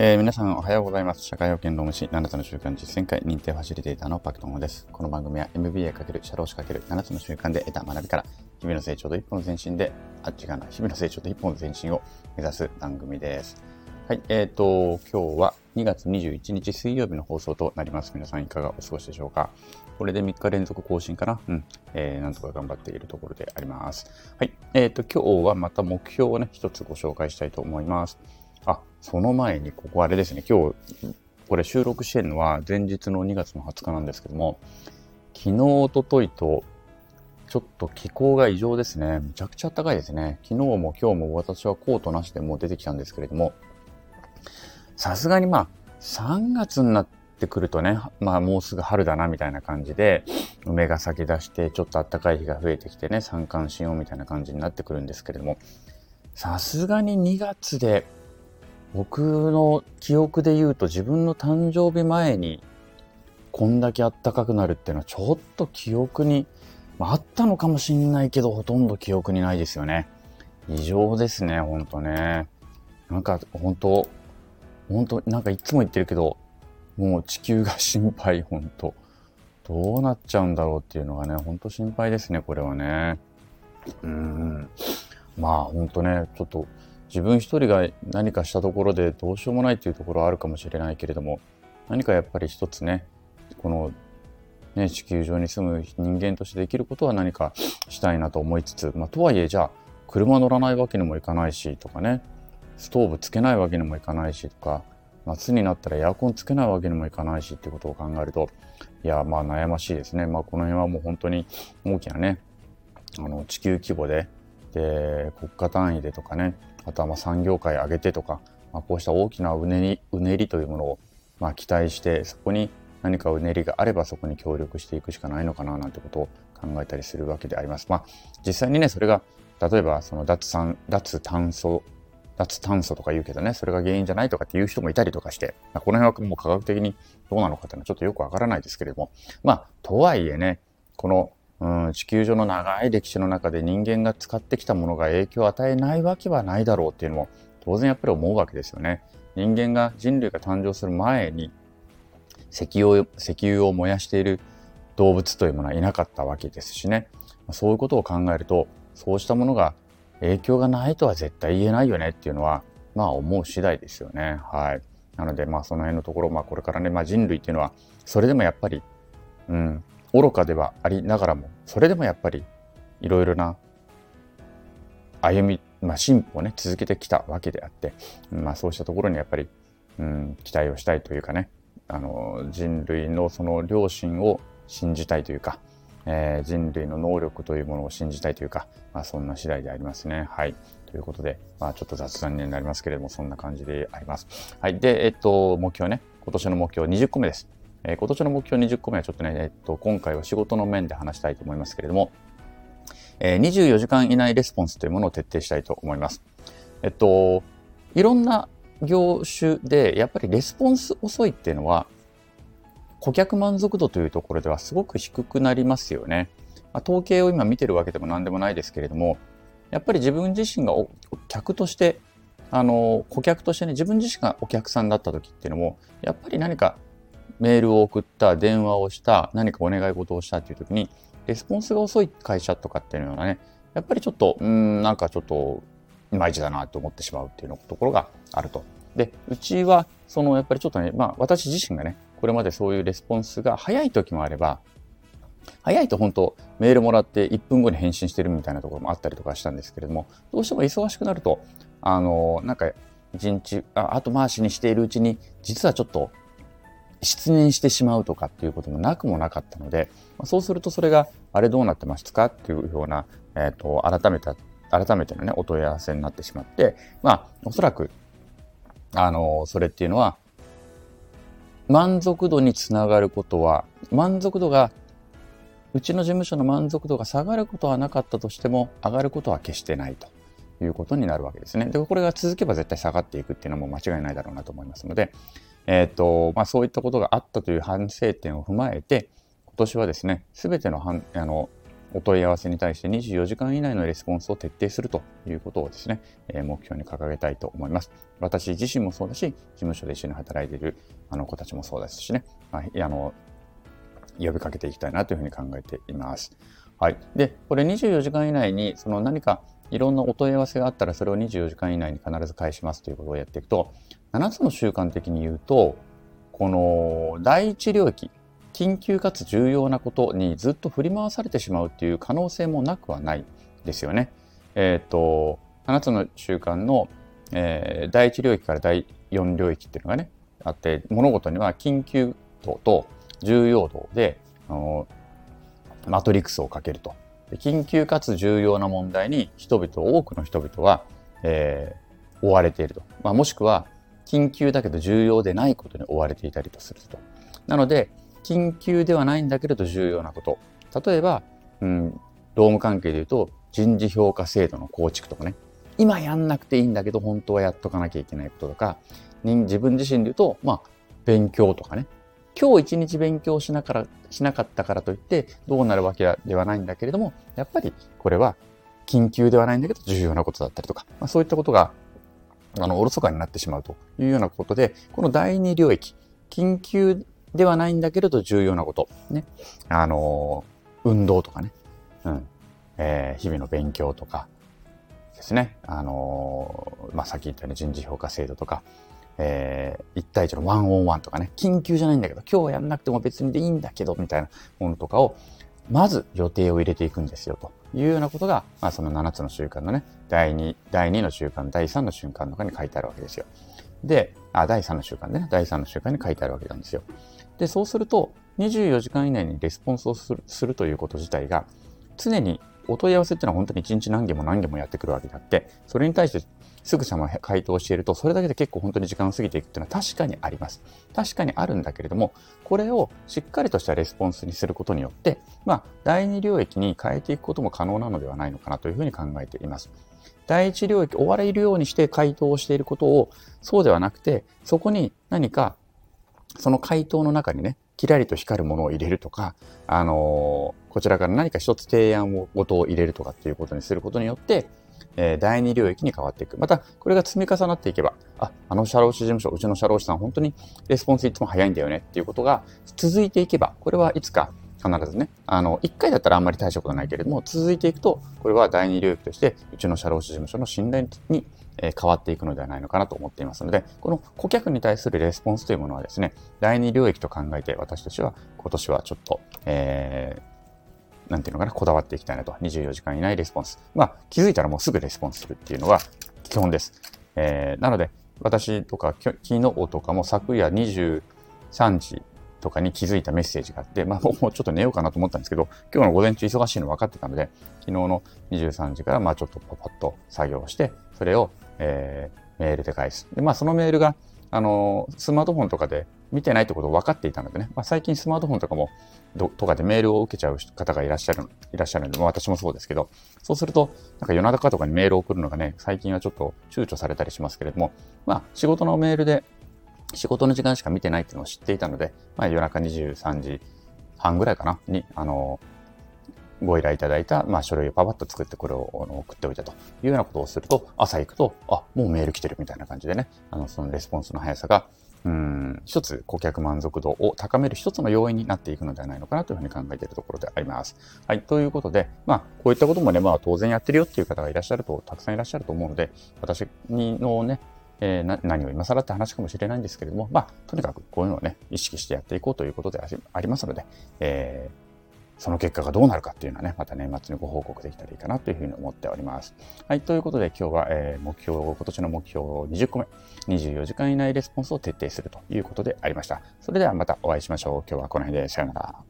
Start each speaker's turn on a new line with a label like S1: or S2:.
S1: えー、皆さんおはようございます。社会保険労務士7つの習慣実践会認定ファシリテーターのパクトンです。この番組は MBA× 社労士 ×7 つの習慣で得た学びから日々の成長と一歩の前進で、あっ、違うな、日々の成長と一歩の前進を目指す番組です。はい、えっ、ー、と、今日は2月21日水曜日の放送となります。皆さんいかがお過ごしでしょうか？これで3日連続更新かな？うん。えー、なんとか頑張っているところであります。はい。えっ、ー、と、今日はまた目標をね、一つご紹介したいと思います。あ、その前に、ここあれですね、今日、これ収録してるのは前日の2月の20日なんですけども、昨日、おとといと、ちょっと気候が異常ですね。めちゃくちゃ暖かいですね。昨日も今日も私はコートなしでもう出てきたんですけれども、さすがにまあ、3月になってくるとね、まあもうすぐ春だなみたいな感じで、梅が咲き出して、ちょっと暖かい日が増えてきてね、三寒四温みたいな感じになってくるんですけれども、さすがに2月で僕の記憶で言うと自分の誕生日前にこんだけあったかくなるっていうのはちょっと記憶に、まあ、ったのかもしんないけどほとんど記憶にないですよね。異常ですね、ほんとね。なんか本当本当なんかいつも言ってるけど、もう地球が心配、本当どうなっちゃうんだろうっていうのがね、ほんと心配ですね、これはね。うん。まあ本当ね、ちょっと自分一人が何かしたところでどうしようもないっていうところはあるかもしれないけれども何かやっぱり一つねこのね地球上に住む人間としてできることは何かしたいなと思いつつ、まあ、とはいえじゃあ車乗らないわけにもいかないしとかねストーブつけないわけにもいかないしとか夏になったらエアコンつけないわけにもいかないしっていうことを考えるといやまあ悩ましいですね。まあこの辺はもう本当に大きなねあの地球規模でで国家単位でとかねあとはま産業界上げてとか、まあ、こうした大きなうねりうねりというものをま期待してそこに何かうねりがあればそこに協力していくしかないのかななんてことを考えたりするわけであります。まあ、実際にねそれが例えばその脱酸脱炭素脱炭素とか言うけどねそれが原因じゃないとかっていう人もいたりとかして、まあ、この辺はもう科学的にどうなのかっていうのはちょっとよくわからないですけれどもまあとはいえねこのうん、地球上の長い歴史の中で人間が使ってきたものが影響を与えないわけはないだろうっていうのも当然やっぱり思うわけですよね。人間が人類が誕生する前に石油を石油を燃やしている動物というものはいなかったわけですしね。そういうことを考えるとそうしたものが影響がないとは絶対言えないよねっていうのはまあ思う次第ですよね。はい。なのでまあその辺のところ、まあこれからね、まあ人類っていうのはそれでもやっぱり、うん、愚かではありながらもそれでもやっぱりいろいろな歩み、まあ、進歩をね続けてきたわけであって、まあ、そうしたところにやっぱり、うん、期待をしたいというかねあの人類のその良心を信じたいというか、えー、人類の能力というものを信じたいというか、まあ、そんな次第でありますね。はい。ということで、まあ、ちょっと雑談になりますけれども、そんな感じであります。はい。で、えっと、目標ね、今年の目標20個目です。えー、今年の目標20個目はちょっとね、えっと、今回は仕事の面で話したいと思いますけれども、えー、24時間以内レスポンスというものを徹底したいと思います。えっと、いろんな業種でやっぱりレスポンス遅いっていうのは、顧客満足度というところではすごく低くなりますよね。まあ、統計を今見てるわけでも何でもないですけれども、やっぱり自分自身がお客として、あの、顧客としてね、自分自身がお客さんだった時っていうのも、やっぱり何かメールを送った、電話をした、何かお願い事をしたっていう時に、レスポンスが遅い会社とかっていうのはね、やっぱりちょっと、うん、なんかちょっと、いまいちだなと思ってしまうっていうところがあると。で、うちは、その、やっぱりちょっとね、まあ、私自身がね、これまでそういうレスポンスが早い時もあれば、早いと本当メールもらって1分後に返信してるみたいなところもあったりとかしたんですけれども、どうしても忙しくなると、あの、なんか一日あ後回しにしているうちに、実はちょっと失念してしまうとかっていうこともなくもなかったので、そうするとそれがあれどうなってますかっていうような、えっ、ー、と、改めた、改めてのね、お問い合わせになってしまって、まあ、おそらく、あの、それっていうのは、満足度につながることは、満足度が、うちの事務所の満足度が下がることはなかったとしても、上がることは決してないということになるわけですね。で、これが続けば絶対下がっていくっていうのも間違いないだろうなと思いますので、え、ー、と、まあ、そういったことがあったという反省点を踏まえて、今年はですね、すべてのあのお問い合わせに対して24時間以内のレスポンスを徹底するということをですね、え目標に掲げたいと思います。私自身もそうだし、事務所で一緒に働いているあの子たちもそうですしね、まあ、あの、呼びかけていきたいなというふうに考えています。はい。で、これ24時間以内に、その何かいろんなお問い合わせがあったら、それを24時間以内に必ず返しますということをやっていくと、7つの習慣的に言うと、この第一領域、緊急かつ重要なことにずっと振り回されてしまうっていう可能性もなくはないですよね。えっ、ー、と、7つの習慣の、えー、第一領域から第4領域っていうのがね、あって、物事には緊急度と重要度で、あのマトリックスをかけると。緊急かつ重要な問題に人々、多くの人々は、えー、追われていると。まあ、もしくは、緊急だけど重要でないことに追われていたりとすると。なので、緊急ではないんだけれど重要なこと。例えば、うん、労務関係で言うと、人事評価制度の構築とかね。今やんなくていいんだけど、本当はやっとかなきゃいけないこととか、自分自身で言うと、まあ、勉強とかね。今日一日勉強しなからしなかったからといってどうなるわけではないんだけれども、やっぱりこれは緊急ではないんだけど重要なことだったりとか、まあ、そういったことがあのおろそかになってしまうというようなことで、この第二領域、緊急ではないんだけれど重要なこと、ね、あの運動とかね、うん。えー、日々の勉強とか。ですね、あのまあ、さっき言ったように人事評価制度とか、えー、1対1のワンオンワンとかね、緊急じゃないんだけど、今日はやんなくても別にでいいんだけど、みたいなものとかを、まず予定を入れていくんですよ、というようなことが、まあ、その7つの習慣のね、第2、第2の習慣、第3の習慣の中に書いてあるわけですよ。で、あ、第3の習慣でね、第3の習慣に書いてあるわけなんですよ。で、そうすると、24時間以内にレスポンスをするするということ自体が、常にお問い合わせっていうのは本当に1日何件も何件もやってくるわけであって、それに対してすぐさま回答していると、それだけで結構本当に時間を過ぎていくっていうのは確かにあります。確かにあるんだけれども、これをしっかりとしたレスポンスにすることによって、まあ、第二領域に変えていくことも可能なのではないのかなというふうに考えています。第一領域、追われるようにして回答をしていることを、そうではなくて、そこに何か、その回答の中にね、キラリと光るものを入れるとか、あのー、こちらから何か一つ提案を、ごとを入れるとかっていうことにすることによって、えー、第二領域に変わっていく。また、これが積み重なっていけば、あ、あの社労士事務所、うちの社労士さん、本当にレスポンスいつも早いんだよねっていうことが続いていけば、これはいつか必ずね、あの、一回だったらあんまり大したことないけれども、続いていくと、これは第二領域として、うちの社労士事務所の信頼に変わっていくのではないのかなと思っていますので、この顧客に対するレスポンスというものはですね、第二領域と考えて私たちは今年はちょっと、えー、なんていうのかな、こだわっていきたいなと。24時間以内レスポンス。まあ、気づいたらもうすぐレスポンスするっていうのは基本です。えー、なので、私とか、昨日とかも昨夜23時とかに気づいたメッセージがあって、まあ、もうちょっと寝ようかなと思ったんですけど、今日の午前中忙しいの分かってたので、昨日の23時から、まあ、ちょっとパパッと作業して、それを、えー、メールで返す。で、まあ、そのメールが、あの、スマートフォンとかで見てないってことを分かっていたのでね、まあ、最近スマートフォンとかもどとかでメールを受けちゃう方がいらっしゃる、いらっしゃるので、まあ、私もそうですけど、そうすると、なんか夜中とかにメールを送るのがね、最近はちょっと躊躇されたりしますけれども、まあ、仕事のメールで、仕事の時間しか見てないっていうのを知っていたので、まあ、夜中23時半ぐらいかな、に、あの、ご依頼いただいた、まあ、書類をパパッと作ってこれを送っておいたというようなことをすると、朝行くと、あ、もうメール来てるみたいな感じでね、あの、そのレスポンスの速さが、うん、一つ顧客満足度を高める一つの要因になっていくのではないのかなというふうに考えているところであります。はい。ということで、まあ、こういったこともね、まあ、当然やってるよっていう方がいらっしゃると、たくさんいらっしゃると思うので、私のね、えー、何を今更って話かもしれないんですけれども、まあ、とにかくこういうのをね、意識してやっていこうということでありますので、えーその結果がどうなるかっていうのはね、また年末にご報告できたらいいかなというふうに思っております。はい、ということで今日は、えー、目標、今年の目標20個目、24時間以内レスポンスを徹底するということでありました。それではまたお会いしましょう。今日はこの辺でさよなら。